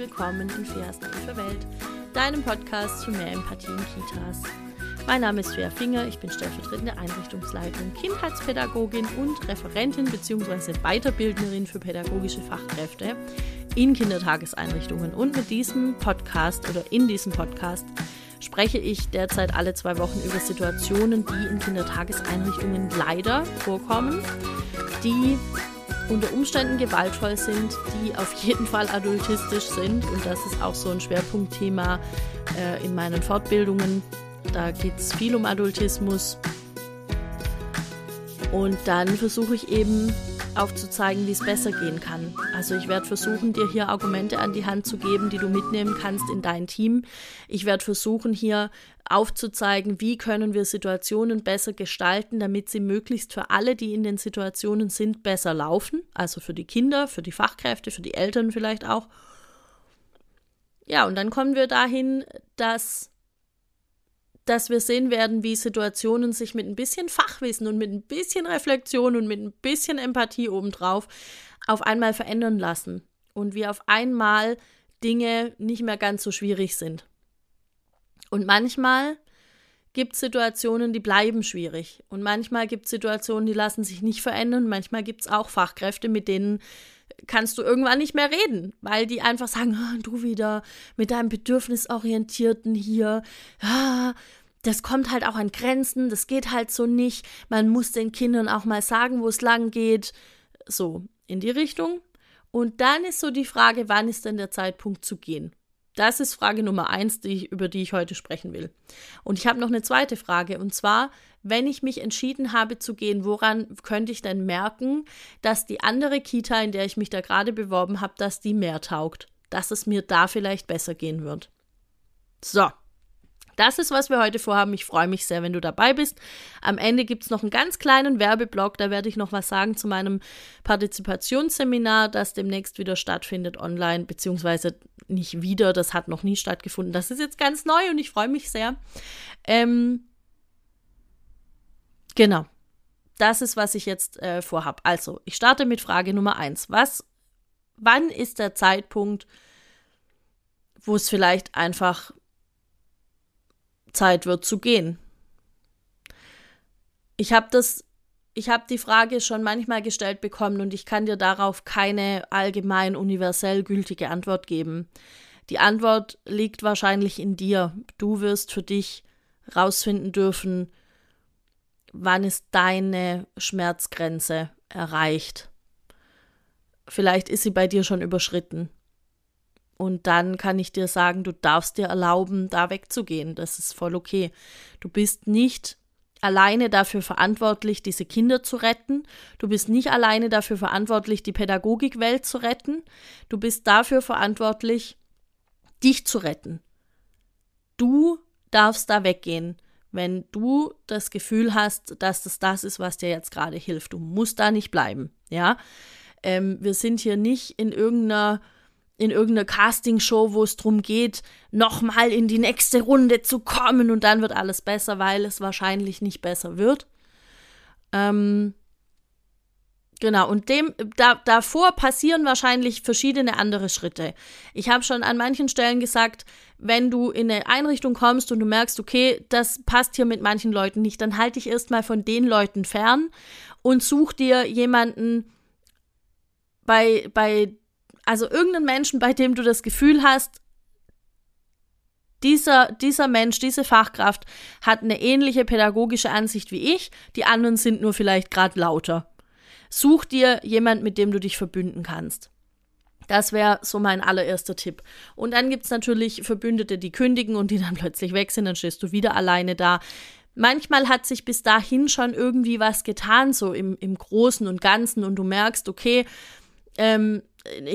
willkommen in Feas Tiefe Welt, deinem Podcast für mehr Empathie in Kitas. Mein Name ist Fea Finger, ich bin stellvertretende Einrichtungsleitung, Kindheitspädagogin und Referentin bzw. Weiterbildnerin für pädagogische Fachkräfte in Kindertageseinrichtungen. Und mit diesem Podcast oder in diesem Podcast spreche ich derzeit alle zwei Wochen über Situationen, die in Kindertageseinrichtungen leider vorkommen, die unter Umständen gewaltvoll sind, die auf jeden Fall adultistisch sind. Und das ist auch so ein Schwerpunktthema äh, in meinen Fortbildungen. Da geht es viel um Adultismus. Und dann versuche ich eben aufzuzeigen, wie es besser gehen kann. Also ich werde versuchen, dir hier Argumente an die Hand zu geben, die du mitnehmen kannst in dein Team. Ich werde versuchen, hier aufzuzeigen, wie können wir Situationen besser gestalten, damit sie möglichst für alle, die in den Situationen sind, besser laufen. Also für die Kinder, für die Fachkräfte, für die Eltern vielleicht auch. Ja, und dann kommen wir dahin, dass dass wir sehen werden, wie Situationen sich mit ein bisschen Fachwissen und mit ein bisschen Reflexion und mit ein bisschen Empathie obendrauf auf einmal verändern lassen und wie auf einmal Dinge nicht mehr ganz so schwierig sind. Und manchmal gibt es Situationen, die bleiben schwierig. Und manchmal gibt es Situationen, die lassen sich nicht verändern. Manchmal gibt es auch Fachkräfte, mit denen kannst du irgendwann nicht mehr reden, weil die einfach sagen, oh, du wieder mit deinem Bedürfnisorientierten hier, ah, das kommt halt auch an Grenzen, das geht halt so nicht. Man muss den Kindern auch mal sagen, wo es lang geht. So, in die Richtung. Und dann ist so die Frage, wann ist denn der Zeitpunkt zu gehen? Das ist Frage Nummer eins, die ich, über die ich heute sprechen will. Und ich habe noch eine zweite Frage. Und zwar, wenn ich mich entschieden habe zu gehen, woran könnte ich denn merken, dass die andere Kita, in der ich mich da gerade beworben habe, dass die mehr taugt? Dass es mir da vielleicht besser gehen wird. So, das ist, was wir heute vorhaben. Ich freue mich sehr, wenn du dabei bist. Am Ende gibt es noch einen ganz kleinen Werbeblock. Da werde ich noch was sagen zu meinem Partizipationsseminar, das demnächst wieder stattfindet online, beziehungsweise nicht wieder, das hat noch nie stattgefunden. Das ist jetzt ganz neu und ich freue mich sehr. Ähm, genau. Das ist, was ich jetzt äh, vorhabe. Also, ich starte mit Frage Nummer eins. Was, wann ist der Zeitpunkt, wo es vielleicht einfach Zeit wird zu gehen. Ich habe das, ich habe die Frage schon manchmal gestellt bekommen und ich kann dir darauf keine allgemein universell gültige Antwort geben. Die Antwort liegt wahrscheinlich in dir. Du wirst für dich rausfinden dürfen, wann ist deine Schmerzgrenze erreicht. Vielleicht ist sie bei dir schon überschritten. Und dann kann ich dir sagen, du darfst dir erlauben, da wegzugehen. Das ist voll okay. Du bist nicht alleine dafür verantwortlich, diese Kinder zu retten. Du bist nicht alleine dafür verantwortlich, die Pädagogikwelt zu retten. Du bist dafür verantwortlich, dich zu retten. Du darfst da weggehen, wenn du das Gefühl hast, dass das das ist, was dir jetzt gerade hilft. Du musst da nicht bleiben. Ja, ähm, wir sind hier nicht in irgendeiner in irgendeiner Castingshow, wo es darum geht, nochmal in die nächste Runde zu kommen und dann wird alles besser, weil es wahrscheinlich nicht besser wird. Ähm, genau, und dem, da, davor passieren wahrscheinlich verschiedene andere Schritte. Ich habe schon an manchen Stellen gesagt, wenn du in eine Einrichtung kommst und du merkst, okay, das passt hier mit manchen Leuten nicht, dann halte dich erstmal von den Leuten fern und such dir jemanden, bei, bei also irgendeinen Menschen, bei dem du das Gefühl hast, dieser, dieser Mensch, diese Fachkraft hat eine ähnliche pädagogische Ansicht wie ich, die anderen sind nur vielleicht gerade lauter. Such dir jemand, mit dem du dich verbünden kannst. Das wäre so mein allererster Tipp. Und dann gibt es natürlich Verbündete, die kündigen und die dann plötzlich weg sind, dann stehst du wieder alleine da. Manchmal hat sich bis dahin schon irgendwie was getan, so im, im Großen und Ganzen, und du merkst, okay, ähm,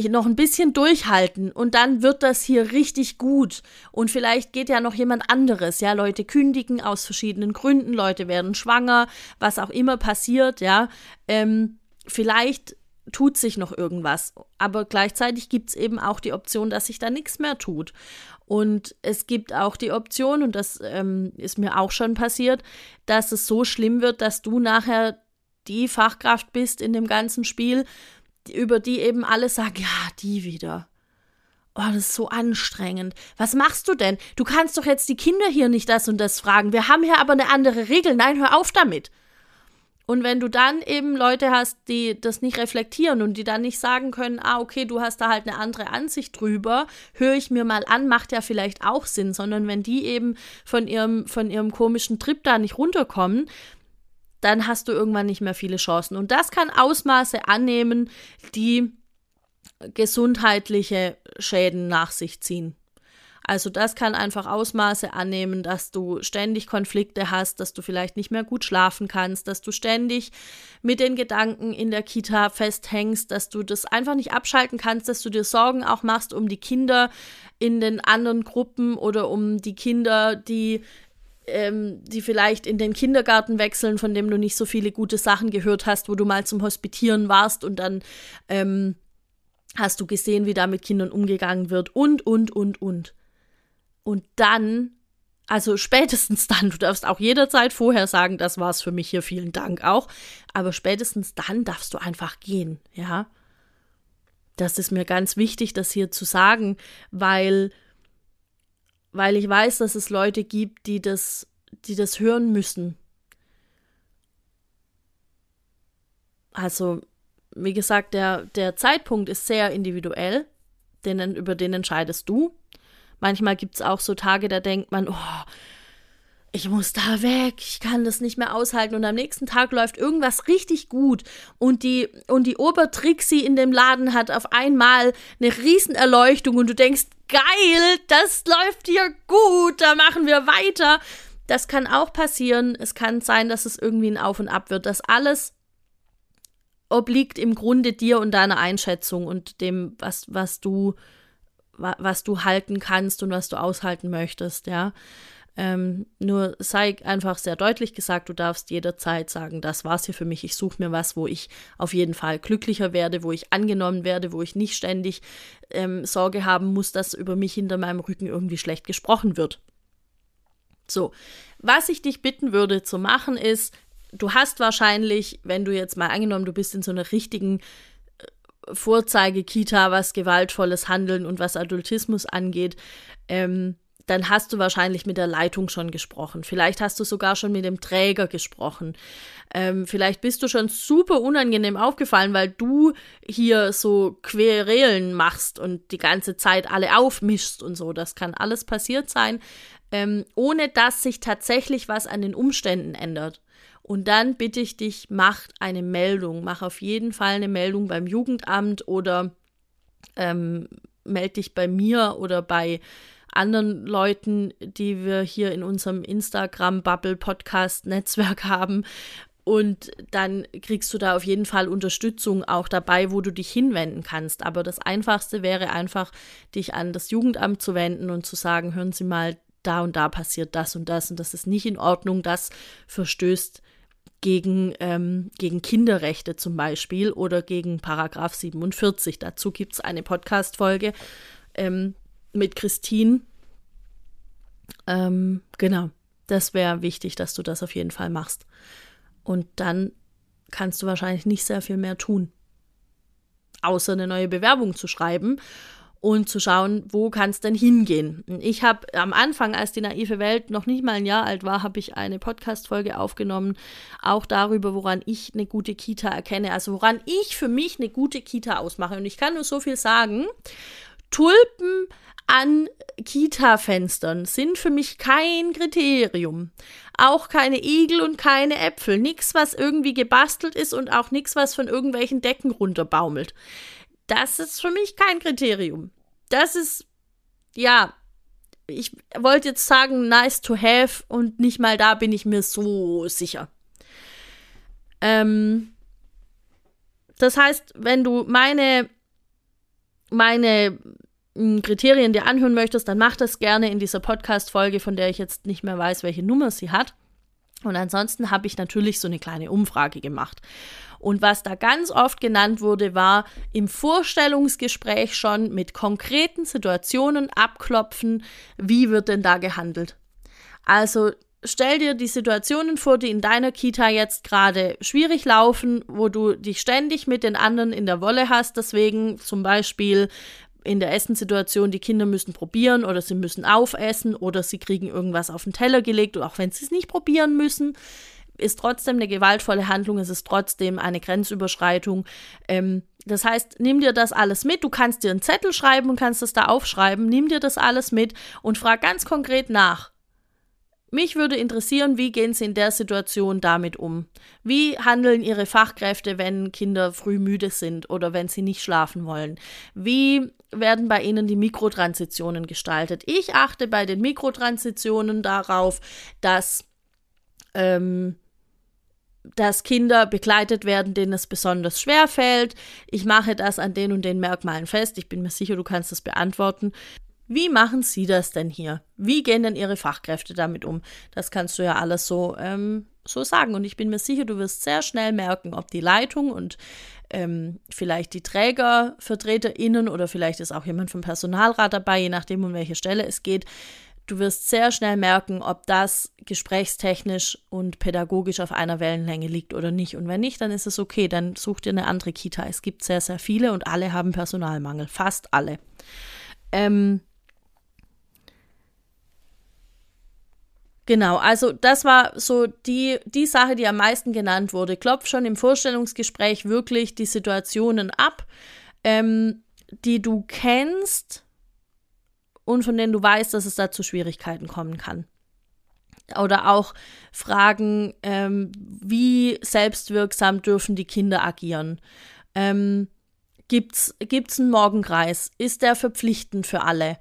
noch ein bisschen durchhalten und dann wird das hier richtig gut. Und vielleicht geht ja noch jemand anderes. Ja, Leute kündigen aus verschiedenen Gründen, Leute werden schwanger, was auch immer passiert, ja. Ähm, vielleicht tut sich noch irgendwas. Aber gleichzeitig gibt es eben auch die Option, dass sich da nichts mehr tut. Und es gibt auch die Option, und das ähm, ist mir auch schon passiert, dass es so schlimm wird, dass du nachher die Fachkraft bist in dem ganzen Spiel, über die eben alle sagen, ja, die wieder. Oh, das ist so anstrengend. Was machst du denn? Du kannst doch jetzt die Kinder hier nicht das und das fragen. Wir haben hier aber eine andere Regel. Nein, hör auf damit. Und wenn du dann eben Leute hast, die das nicht reflektieren und die dann nicht sagen können, ah, okay, du hast da halt eine andere Ansicht drüber, höre ich mir mal an, macht ja vielleicht auch Sinn, sondern wenn die eben von ihrem, von ihrem komischen Trip da nicht runterkommen, dann hast du irgendwann nicht mehr viele Chancen. Und das kann Ausmaße annehmen, die gesundheitliche Schäden nach sich ziehen. Also das kann einfach Ausmaße annehmen, dass du ständig Konflikte hast, dass du vielleicht nicht mehr gut schlafen kannst, dass du ständig mit den Gedanken in der Kita festhängst, dass du das einfach nicht abschalten kannst, dass du dir Sorgen auch machst um die Kinder in den anderen Gruppen oder um die Kinder, die ähm, die vielleicht in den Kindergarten wechseln, von dem du nicht so viele gute Sachen gehört hast, wo du mal zum Hospitieren warst und dann ähm, hast du gesehen, wie da mit Kindern umgegangen wird und, und, und, und. Und dann, also spätestens dann, du darfst auch jederzeit vorher sagen, das war's für mich hier, vielen Dank auch. Aber spätestens dann darfst du einfach gehen, ja. Das ist mir ganz wichtig, das hier zu sagen, weil, weil ich weiß, dass es Leute gibt, die das, die das hören müssen. Also, wie gesagt, der, der Zeitpunkt ist sehr individuell, den, über den entscheidest du. Manchmal gibt es auch so Tage, da denkt man, oh, ich muss da weg, ich kann das nicht mehr aushalten. Und am nächsten Tag läuft irgendwas richtig gut. Und die, und die Obertrixie in dem Laden hat auf einmal eine Riesenerleuchtung und du denkst, geil, das läuft hier gut, da machen wir weiter. Das kann auch passieren. Es kann sein, dass es irgendwie ein Auf und Ab wird. Das alles obliegt im Grunde dir und deiner Einschätzung und dem, was, was du was du halten kannst und was du aushalten möchtest, ja. Ähm, nur sei einfach sehr deutlich gesagt, du darfst jederzeit sagen, das war's hier für mich, ich suche mir was, wo ich auf jeden Fall glücklicher werde, wo ich angenommen werde, wo ich nicht ständig ähm, Sorge haben muss, dass über mich hinter meinem Rücken irgendwie schlecht gesprochen wird. So, was ich dich bitten würde zu machen ist, du hast wahrscheinlich, wenn du jetzt mal angenommen, du bist in so einer richtigen Vorzeige-Kita, was gewaltvolles Handeln und was Adultismus angeht, ähm, dann hast du wahrscheinlich mit der Leitung schon gesprochen. Vielleicht hast du sogar schon mit dem Träger gesprochen. Ähm, vielleicht bist du schon super unangenehm aufgefallen, weil du hier so Querelen machst und die ganze Zeit alle aufmischst und so. Das kann alles passiert sein, ähm, ohne dass sich tatsächlich was an den Umständen ändert. Und dann bitte ich dich, mach eine Meldung. Mach auf jeden Fall eine Meldung beim Jugendamt oder ähm, melde dich bei mir oder bei anderen Leuten, die wir hier in unserem Instagram-Bubble-Podcast-Netzwerk haben. Und dann kriegst du da auf jeden Fall Unterstützung auch dabei, wo du dich hinwenden kannst. Aber das Einfachste wäre einfach, dich an das Jugendamt zu wenden und zu sagen, hören Sie mal, da und da passiert das und das und das ist nicht in Ordnung, das verstößt gegen, ähm, gegen Kinderrechte zum Beispiel oder gegen Paragraph 47. Dazu gibt es eine Podcast-Folge ähm, mit Christine. Ähm, genau, das wäre wichtig, dass du das auf jeden Fall machst. Und dann kannst du wahrscheinlich nicht sehr viel mehr tun, außer eine neue Bewerbung zu schreiben und zu schauen, wo kann es denn hingehen. Ich habe am Anfang, als die naive Welt noch nicht mal ein Jahr alt war, habe ich eine Podcast-Folge aufgenommen, auch darüber, woran ich eine gute Kita erkenne, also woran ich für mich eine gute Kita ausmache. Und ich kann nur so viel sagen, Tulpen an Kita-Fenstern sind für mich kein Kriterium. Auch keine Igel und keine Äpfel. Nichts, was irgendwie gebastelt ist und auch nichts, was von irgendwelchen Decken runterbaumelt. Das ist für mich kein Kriterium das ist, ja, ich wollte jetzt sagen, nice to have und nicht mal da bin ich mir so sicher. Ähm, das heißt, wenn du meine, meine hm, Kriterien dir anhören möchtest, dann mach das gerne in dieser Podcast-Folge, von der ich jetzt nicht mehr weiß, welche Nummer sie hat. Und ansonsten habe ich natürlich so eine kleine Umfrage gemacht. Und was da ganz oft genannt wurde, war im Vorstellungsgespräch schon mit konkreten Situationen abklopfen, wie wird denn da gehandelt. Also stell dir die Situationen vor, die in deiner Kita jetzt gerade schwierig laufen, wo du dich ständig mit den anderen in der Wolle hast. Deswegen zum Beispiel in der Essenssituation, die Kinder müssen probieren oder sie müssen aufessen oder sie kriegen irgendwas auf den Teller gelegt, auch wenn sie es nicht probieren müssen, ist trotzdem eine gewaltvolle Handlung, es ist trotzdem eine Grenzüberschreitung. Ähm, das heißt, nimm dir das alles mit. Du kannst dir einen Zettel schreiben und kannst das da aufschreiben. Nimm dir das alles mit und frag ganz konkret nach. Mich würde interessieren, wie gehen Sie in der Situation damit um? Wie handeln Ihre Fachkräfte, wenn Kinder früh müde sind oder wenn sie nicht schlafen wollen? Wie werden bei Ihnen die Mikrotransitionen gestaltet? Ich achte bei den Mikrotransitionen darauf, dass ähm, dass Kinder begleitet werden, denen es besonders schwer fällt. Ich mache das an den und den Merkmalen fest. Ich bin mir sicher, du kannst das beantworten. Wie machen Sie das denn hier? Wie gehen denn Ihre Fachkräfte damit um? Das kannst du ja alles so, ähm, so sagen. Und ich bin mir sicher, du wirst sehr schnell merken, ob die Leitung und ähm, vielleicht die TrägervertreterInnen oder vielleicht ist auch jemand vom Personalrat dabei, je nachdem, um welche Stelle es geht, Du wirst sehr schnell merken, ob das gesprächstechnisch und pädagogisch auf einer Wellenlänge liegt oder nicht. Und wenn nicht, dann ist es okay, dann such dir eine andere Kita. Es gibt sehr, sehr viele und alle haben Personalmangel, fast alle. Ähm, Genau, also das war so die, die Sache, die am meisten genannt wurde. Klopf schon im Vorstellungsgespräch wirklich die Situationen ab, ähm, die du kennst und von denen du weißt, dass es da zu Schwierigkeiten kommen kann. Oder auch Fragen, ähm, wie selbstwirksam dürfen die Kinder agieren? Ähm, gibt's, gibt's einen Morgenkreis? Ist der verpflichtend für alle?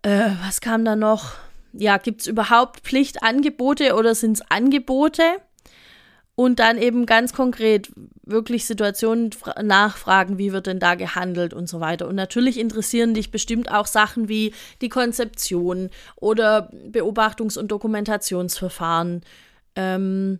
Äh, was kam da noch? Ja, gibt es überhaupt Pflichtangebote oder sind es Angebote? und dann eben ganz konkret wirklich Situationen nachfragen, wie wird denn da gehandelt und so weiter. Und natürlich interessieren dich bestimmt auch Sachen wie die Konzeption oder Beobachtungs- und Dokumentationsverfahren. Ähm,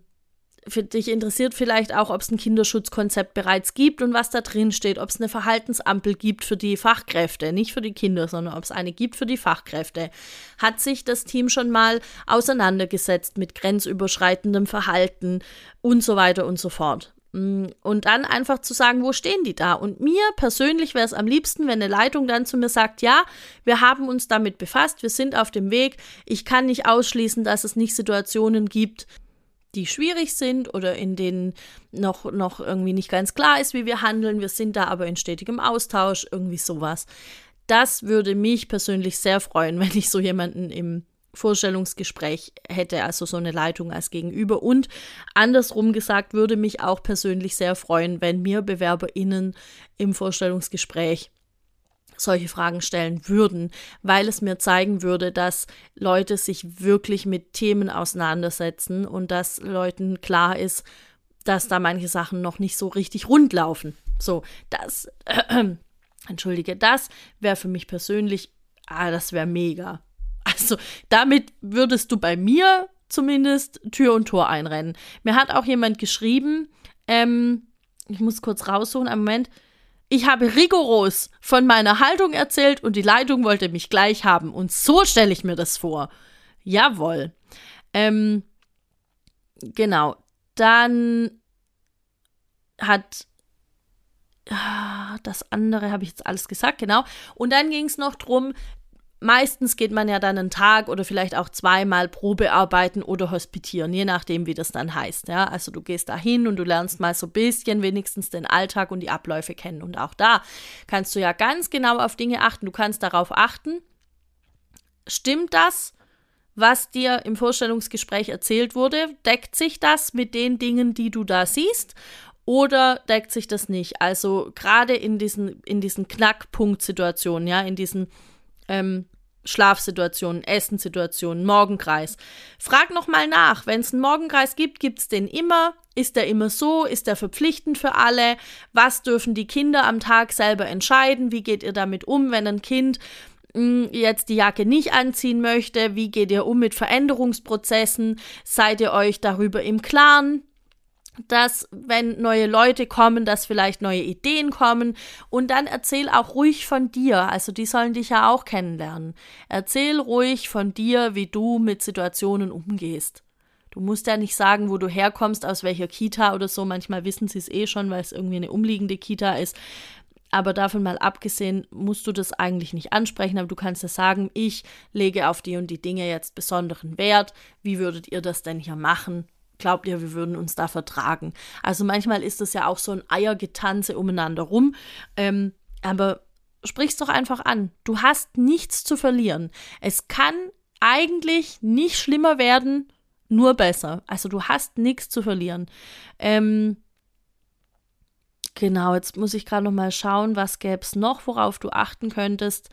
für dich interessiert vielleicht auch, ob es ein Kinderschutzkonzept bereits gibt und was da drin steht, ob es eine Verhaltensampel gibt für die Fachkräfte, nicht für die Kinder, sondern ob es eine gibt für die Fachkräfte. Hat sich das Team schon mal auseinandergesetzt mit grenzüberschreitendem Verhalten und so weiter und so fort. Mm, und dann einfach zu sagen, wo stehen die da? Und mir persönlich wäre es am liebsten, wenn eine Leitung dann zu mir sagt, ja, wir haben uns damit befasst, wir sind auf dem Weg. Ich kann nicht ausschließen, dass es nicht Situationen gibt, die schwierig sind oder in denen noch, noch irgendwie nicht ganz klar ist, wie wir handeln. Wir sind da aber in stetigem Austausch, irgendwie sowas. Das würde mich persönlich sehr freuen, wenn ich so jemanden im Vorstellungsgespräch hätte, also so eine Leitung als Gegenüber. Und andersrum gesagt, würde mich auch persönlich sehr freuen, wenn mir BewerberInnen im Vorstellungsgespräch solche Fragen stellen würden, weil es mir zeigen würde, dass Leute sich wirklich mit Themen auseinandersetzen und dass Leuten klar ist, dass da manche Sachen noch nicht so richtig rund laufen. So, das, äh, entschuldige, das wäre für mich persönlich, ah, das wäre mega. Also, damit würdest du bei mir zumindest Tür und Tor einrennen. Mir hat auch jemand geschrieben, ähm, ich muss kurz raussuchen, einen Moment, ich habe rigoros von meiner Haltung erzählt und die Leitung wollte mich gleich haben. Und so stelle ich mir das vor. Jawohl. Ähm, genau. Dann hat ah, das andere habe ich jetzt alles gesagt, genau. Und dann ging es noch darum, meistens geht man ja dann einen Tag oder vielleicht auch zweimal Probe arbeiten oder hospitieren, je nachdem, wie das dann heißt. Ja, also du gehst da hin und du lernst mal so ein bisschen wenigstens den Alltag und die Abläufe kennen. Und auch da kannst du ja ganz genau auf Dinge achten. Du kannst darauf achten, stimmt das, was dir im Vorstellungsgespräch erzählt wurde? Deckt sich das mit den Dingen, die du da siehst? Oder deckt sich das nicht? Also gerade in diesen, in diesen Knackpunkt-Situationen, ja, in diesen ähm, Schlafsituationen, Essenssituationen, Morgenkreis. Frag nochmal nach. Wenn es einen Morgenkreis gibt, gibt es den immer. Ist der immer so? Ist der verpflichtend für alle? Was dürfen die Kinder am Tag selber entscheiden? Wie geht ihr damit um, wenn ein Kind hm, jetzt die Jacke nicht anziehen möchte? Wie geht ihr um mit Veränderungsprozessen? Seid ihr euch darüber im Klaren? Dass wenn neue Leute kommen, dass vielleicht neue Ideen kommen und dann erzähl auch ruhig von dir, also die sollen dich ja auch kennenlernen. Erzähl ruhig von dir, wie du mit Situationen umgehst. Du musst ja nicht sagen, wo du herkommst, aus welcher Kita oder so, manchmal wissen sie es eh schon, weil es irgendwie eine umliegende Kita ist. aber davon mal abgesehen, musst du das eigentlich nicht ansprechen, aber du kannst ja sagen, ich lege auf die und die Dinge jetzt besonderen Wert. Wie würdet ihr das denn hier machen? Glaubt ihr, wir würden uns da vertragen? Also manchmal ist das ja auch so ein Eiergetanze umeinander rum. Ähm, aber sprich's doch einfach an. Du hast nichts zu verlieren. Es kann eigentlich nicht schlimmer werden, nur besser. Also du hast nichts zu verlieren. Ähm, genau, jetzt muss ich gerade noch mal schauen, was gäbe es noch, worauf du achten könntest.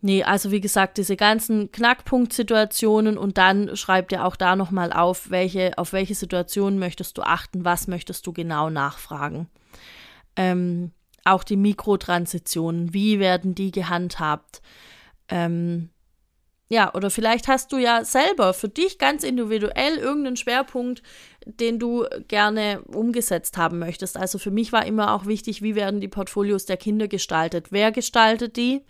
Nee, also wie gesagt, diese ganzen Knackpunktsituationen und dann schreib dir auch da nochmal auf, welche, auf welche Situationen möchtest du achten, was möchtest du genau nachfragen. Ähm, auch die Mikrotransitionen, wie werden die gehandhabt? Ähm, ja, oder vielleicht hast du ja selber für dich ganz individuell irgendeinen Schwerpunkt, den du gerne umgesetzt haben möchtest. Also für mich war immer auch wichtig, wie werden die Portfolios der Kinder gestaltet? Wer gestaltet die?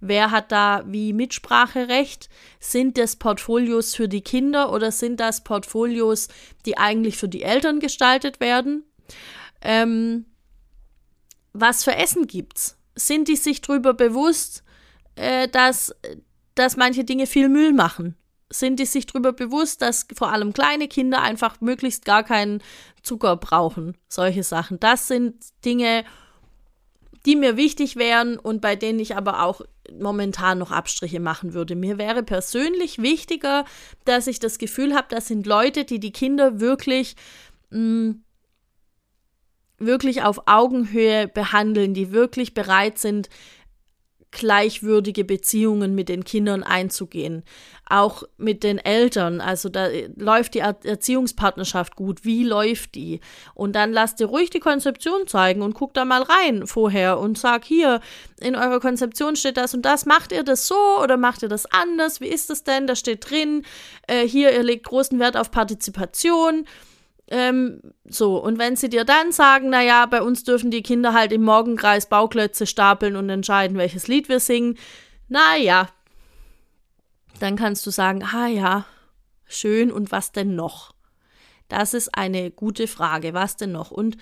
Wer hat da wie Mitspracherecht? Sind das Portfolios für die Kinder oder sind das Portfolios, die eigentlich für die Eltern gestaltet werden? Ähm, was für Essen gibt's? Sind die sich darüber bewusst, äh, dass dass manche Dinge viel Müll machen? Sind die sich darüber bewusst, dass vor allem kleine Kinder einfach möglichst gar keinen Zucker brauchen? Solche Sachen. Das sind Dinge, die mir wichtig wären und bei denen ich aber auch momentan noch Abstriche machen würde. Mir wäre persönlich wichtiger, dass ich das Gefühl habe, das sind Leute, die die Kinder wirklich mh, mm, wirklich auf Augenhöhe behandeln, die wirklich bereit sind, gleichwürdige Beziehungen mit den Kindern einzugehen. Auch mit den Eltern. Also da läuft die Erziehungspartnerschaft gut. Wie läuft die? Und dann lasst ihr ruhig die Konzeption zeigen und guckt da mal rein vorher und sag hier, in eurer Konzeption steht das und das. Macht ihr das so oder macht ihr das anders? Wie ist das denn? Da steht drin, äh, hier, ihr legt großen Wert auf Partizipation. Ähm, so, und wenn sie dir dann sagen, naja, bei uns dürfen die Kinder halt im Morgenkreis Bauklötze stapeln und entscheiden, welches Lied wir singen, naja, dann kannst du sagen, ah ja, schön, und was denn noch? Das ist eine gute Frage, was denn noch? Und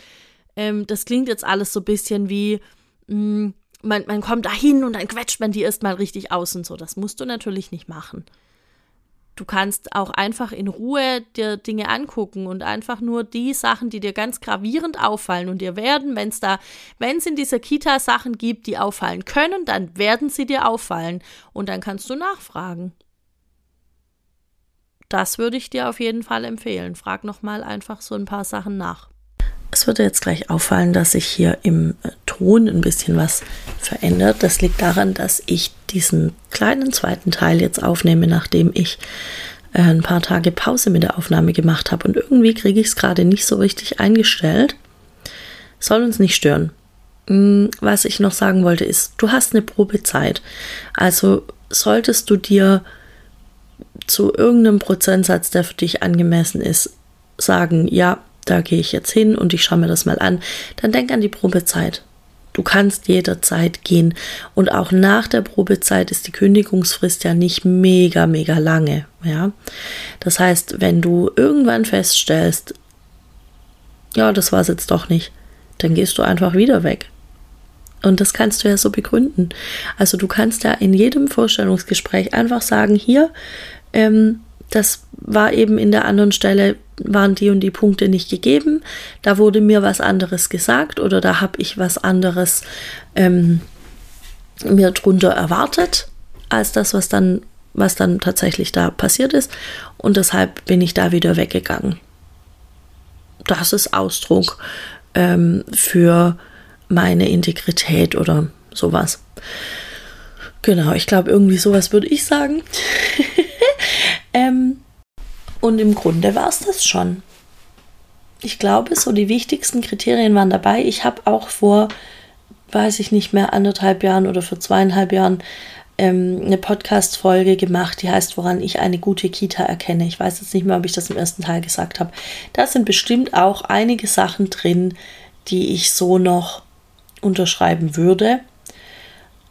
ähm, das klingt jetzt alles so ein bisschen wie, mh, mm, man, man kommt da hin und dann quetscht man die erstmal richtig aus und so. Das musst du natürlich nicht machen. Du kannst auch einfach in Ruhe dir Dinge angucken und einfach nur die Sachen, die dir ganz gravierend auffallen und dir werden, wenn es da, wenn es in dieser Kita Sachen gibt, die auffallen können, dann werden sie dir auffallen und dann kannst du nachfragen. Das würde ich dir auf jeden Fall empfehlen. Frag noch mal einfach so ein paar Sachen nach. Es wird jetzt gleich auffallen, dass sich hier im äh, Ton ein bisschen was verändert. Das liegt daran, dass ich diesen kleinen zweiten Teil jetzt aufnehme, nachdem ich äh, ein paar Tage Pause mit der Aufnahme gemacht habe. Und irgendwie kriege ich es gerade nicht so richtig eingestellt. Soll uns nicht stören. Hm, was ich noch sagen wollte ist, du hast eine Probezeit. Also solltest du dir zu irgendeinem Prozentsatz, der für dich angemessen ist, sagen, ja, da gehe ich jetzt hin und ich schaue mir das mal an, dann denk an die Probezeit. Du kannst jederzeit gehen. Und auch nach der Probezeit ist die Kündigungsfrist ja nicht mega, mega lange. Ja? Das heißt, wenn du irgendwann feststellst, ja, das war es jetzt doch nicht, dann gehst du einfach wieder weg. Und das kannst du ja so begründen. Also du kannst ja in jedem Vorstellungsgespräch einfach sagen, hier, ähm, das war eben in der anderen Stelle, waren die und die Punkte nicht gegeben. Da wurde mir was anderes gesagt oder da habe ich was anderes ähm, mir drunter erwartet, als das, was dann, was dann tatsächlich da passiert ist. Und deshalb bin ich da wieder weggegangen. Das ist Ausdruck ähm, für meine Integrität oder sowas. Genau, ich glaube, irgendwie sowas würde ich sagen. Ähm, und im Grunde war es das schon. Ich glaube, so die wichtigsten Kriterien waren dabei. Ich habe auch vor, weiß ich nicht mehr, anderthalb Jahren oder vor zweieinhalb Jahren ähm, eine Podcast-Folge gemacht, die heißt, woran ich eine gute Kita erkenne. Ich weiß jetzt nicht mehr, ob ich das im ersten Teil gesagt habe. Da sind bestimmt auch einige Sachen drin, die ich so noch unterschreiben würde.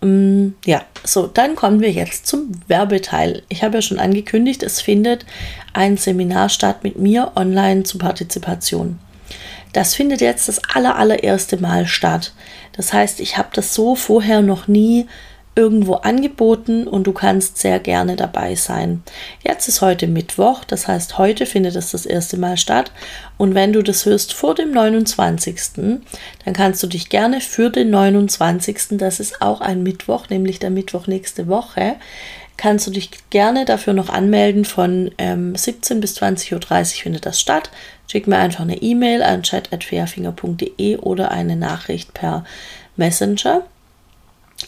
Mm, ja, so, dann kommen wir jetzt zum Werbeteil. Ich habe ja schon angekündigt, es findet ein Seminar statt mit mir online zur Partizipation. Das findet jetzt das aller, allererste Mal statt. Das heißt, ich habe das so vorher noch nie irgendwo angeboten und du kannst sehr gerne dabei sein. Jetzt ist heute Mittwoch, das heißt, heute findet es das erste Mal statt. Und wenn du das hörst vor dem 29., dann kannst du dich gerne für den 29., das ist auch ein Mittwoch, nämlich der Mittwoch nächste Woche, kannst du dich gerne dafür noch anmelden. Von ähm, 17 bis 20.30 Uhr findet das statt. Schick mir einfach eine E-Mail an chat.fairfinger.de oder eine Nachricht per Messenger.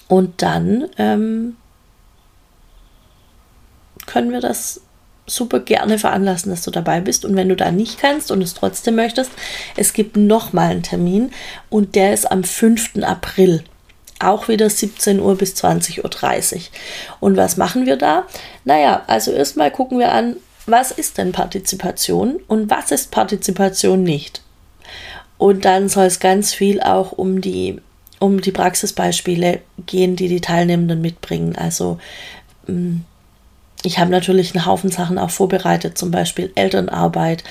Und dann ähm, können wir das super gerne veranlassen, dass du dabei bist. Und wenn du da nicht kannst und es trotzdem möchtest, es gibt nochmal einen Termin und der ist am 5. April auch wieder 17 Uhr bis 20.30 Uhr. Und was machen wir da? Naja, also erstmal gucken wir an, was ist denn Partizipation und was ist Partizipation nicht. Und dann soll es ganz viel auch um die, um die Praxisbeispiele gehen, die die Teilnehmenden mitbringen. Also mm, ich habe natürlich einen Haufen Sachen auch vorbereitet, zum Beispiel Elternarbeit,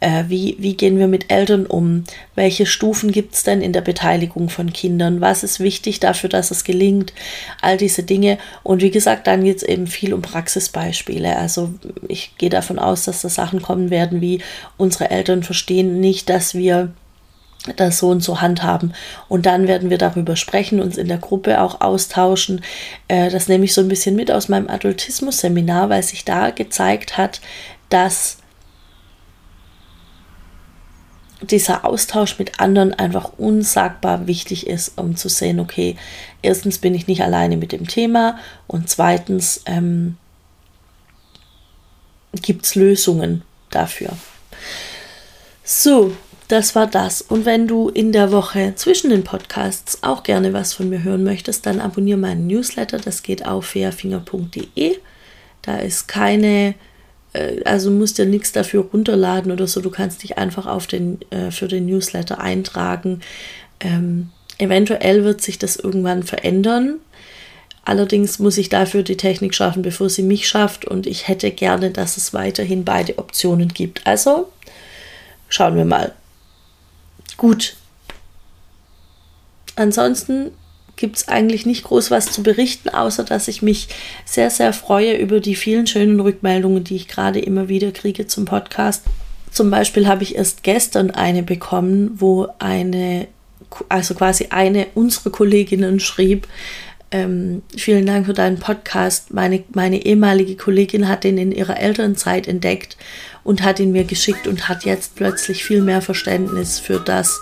äh, wie, wie gehen wir mit Eltern um? Welche Stufen gibt es denn in der Beteiligung von Kindern? Was ist wichtig dafür, dass es gelingt? All diese Dinge. Und wie gesagt, dann geht es eben viel um Praxisbeispiele. Also ich gehe davon aus, dass da Sachen kommen werden, wie unsere Eltern verstehen nicht, dass wir das so und so handhaben. Und dann werden wir darüber sprechen, uns in der Gruppe auch austauschen. Äh, das nehme ich so ein bisschen mit aus meinem Adultismus-Seminar, weil sich da gezeigt hat, dass dieser Austausch mit anderen einfach unsagbar wichtig ist, um zu sehen, okay, erstens bin ich nicht alleine mit dem Thema und zweitens ähm, gibt es Lösungen dafür. So, das war das. Und wenn du in der Woche zwischen den Podcasts auch gerne was von mir hören möchtest, dann abonniere meinen Newsletter. Das geht auf fairfinger.de. Da ist keine äh, also musst dir nichts dafür runterladen oder so. Du kannst dich einfach auf den, äh, für den Newsletter eintragen. Ähm, eventuell wird sich das irgendwann verändern. Allerdings muss ich dafür die Technik schaffen, bevor sie mich schafft. Und ich hätte gerne, dass es weiterhin beide Optionen gibt. Also schauen wir mal. Gut. Ansonsten gibt es eigentlich nicht groß was zu berichten, außer dass ich mich sehr, sehr freue über die vielen schönen Rückmeldungen, die ich gerade immer wieder kriege zum Podcast. Zum Beispiel habe ich erst gestern eine bekommen, wo eine, also quasi eine unserer Kolleginnen schrieb, ähm, vielen Dank für deinen Podcast. Meine, meine ehemalige Kollegin hat den in ihrer Elternzeit entdeckt und hat ihn mir geschickt und hat jetzt plötzlich viel mehr Verständnis für das,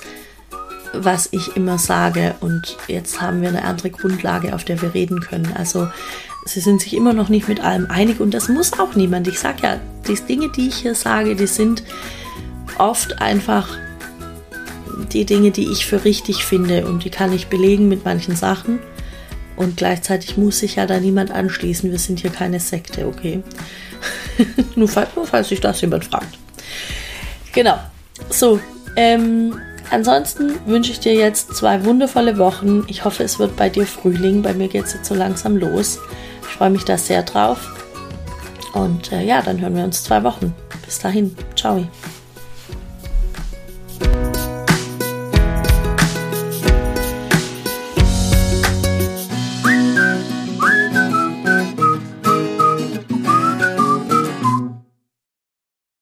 was ich immer sage. Und jetzt haben wir eine andere Grundlage, auf der wir reden können. Also sie sind sich immer noch nicht mit allem einig und das muss auch niemand. Ich sage ja, die Dinge, die ich hier sage, die sind oft einfach die Dinge, die ich für richtig finde und die kann ich belegen mit manchen Sachen. Und gleichzeitig muss sich ja da niemand anschließen. Wir sind hier keine Sekte, okay? nur, falls, nur falls sich das jemand fragt. Genau. So, ähm, Ansonsten wünsche ich dir jetzt zwei wundervolle Wochen. Ich hoffe, es wird bei dir Frühling. Bei mir geht es jetzt so langsam los. Ich freue mich da sehr drauf. Und äh, ja, dann hören wir uns zwei Wochen. Bis dahin. Ciao.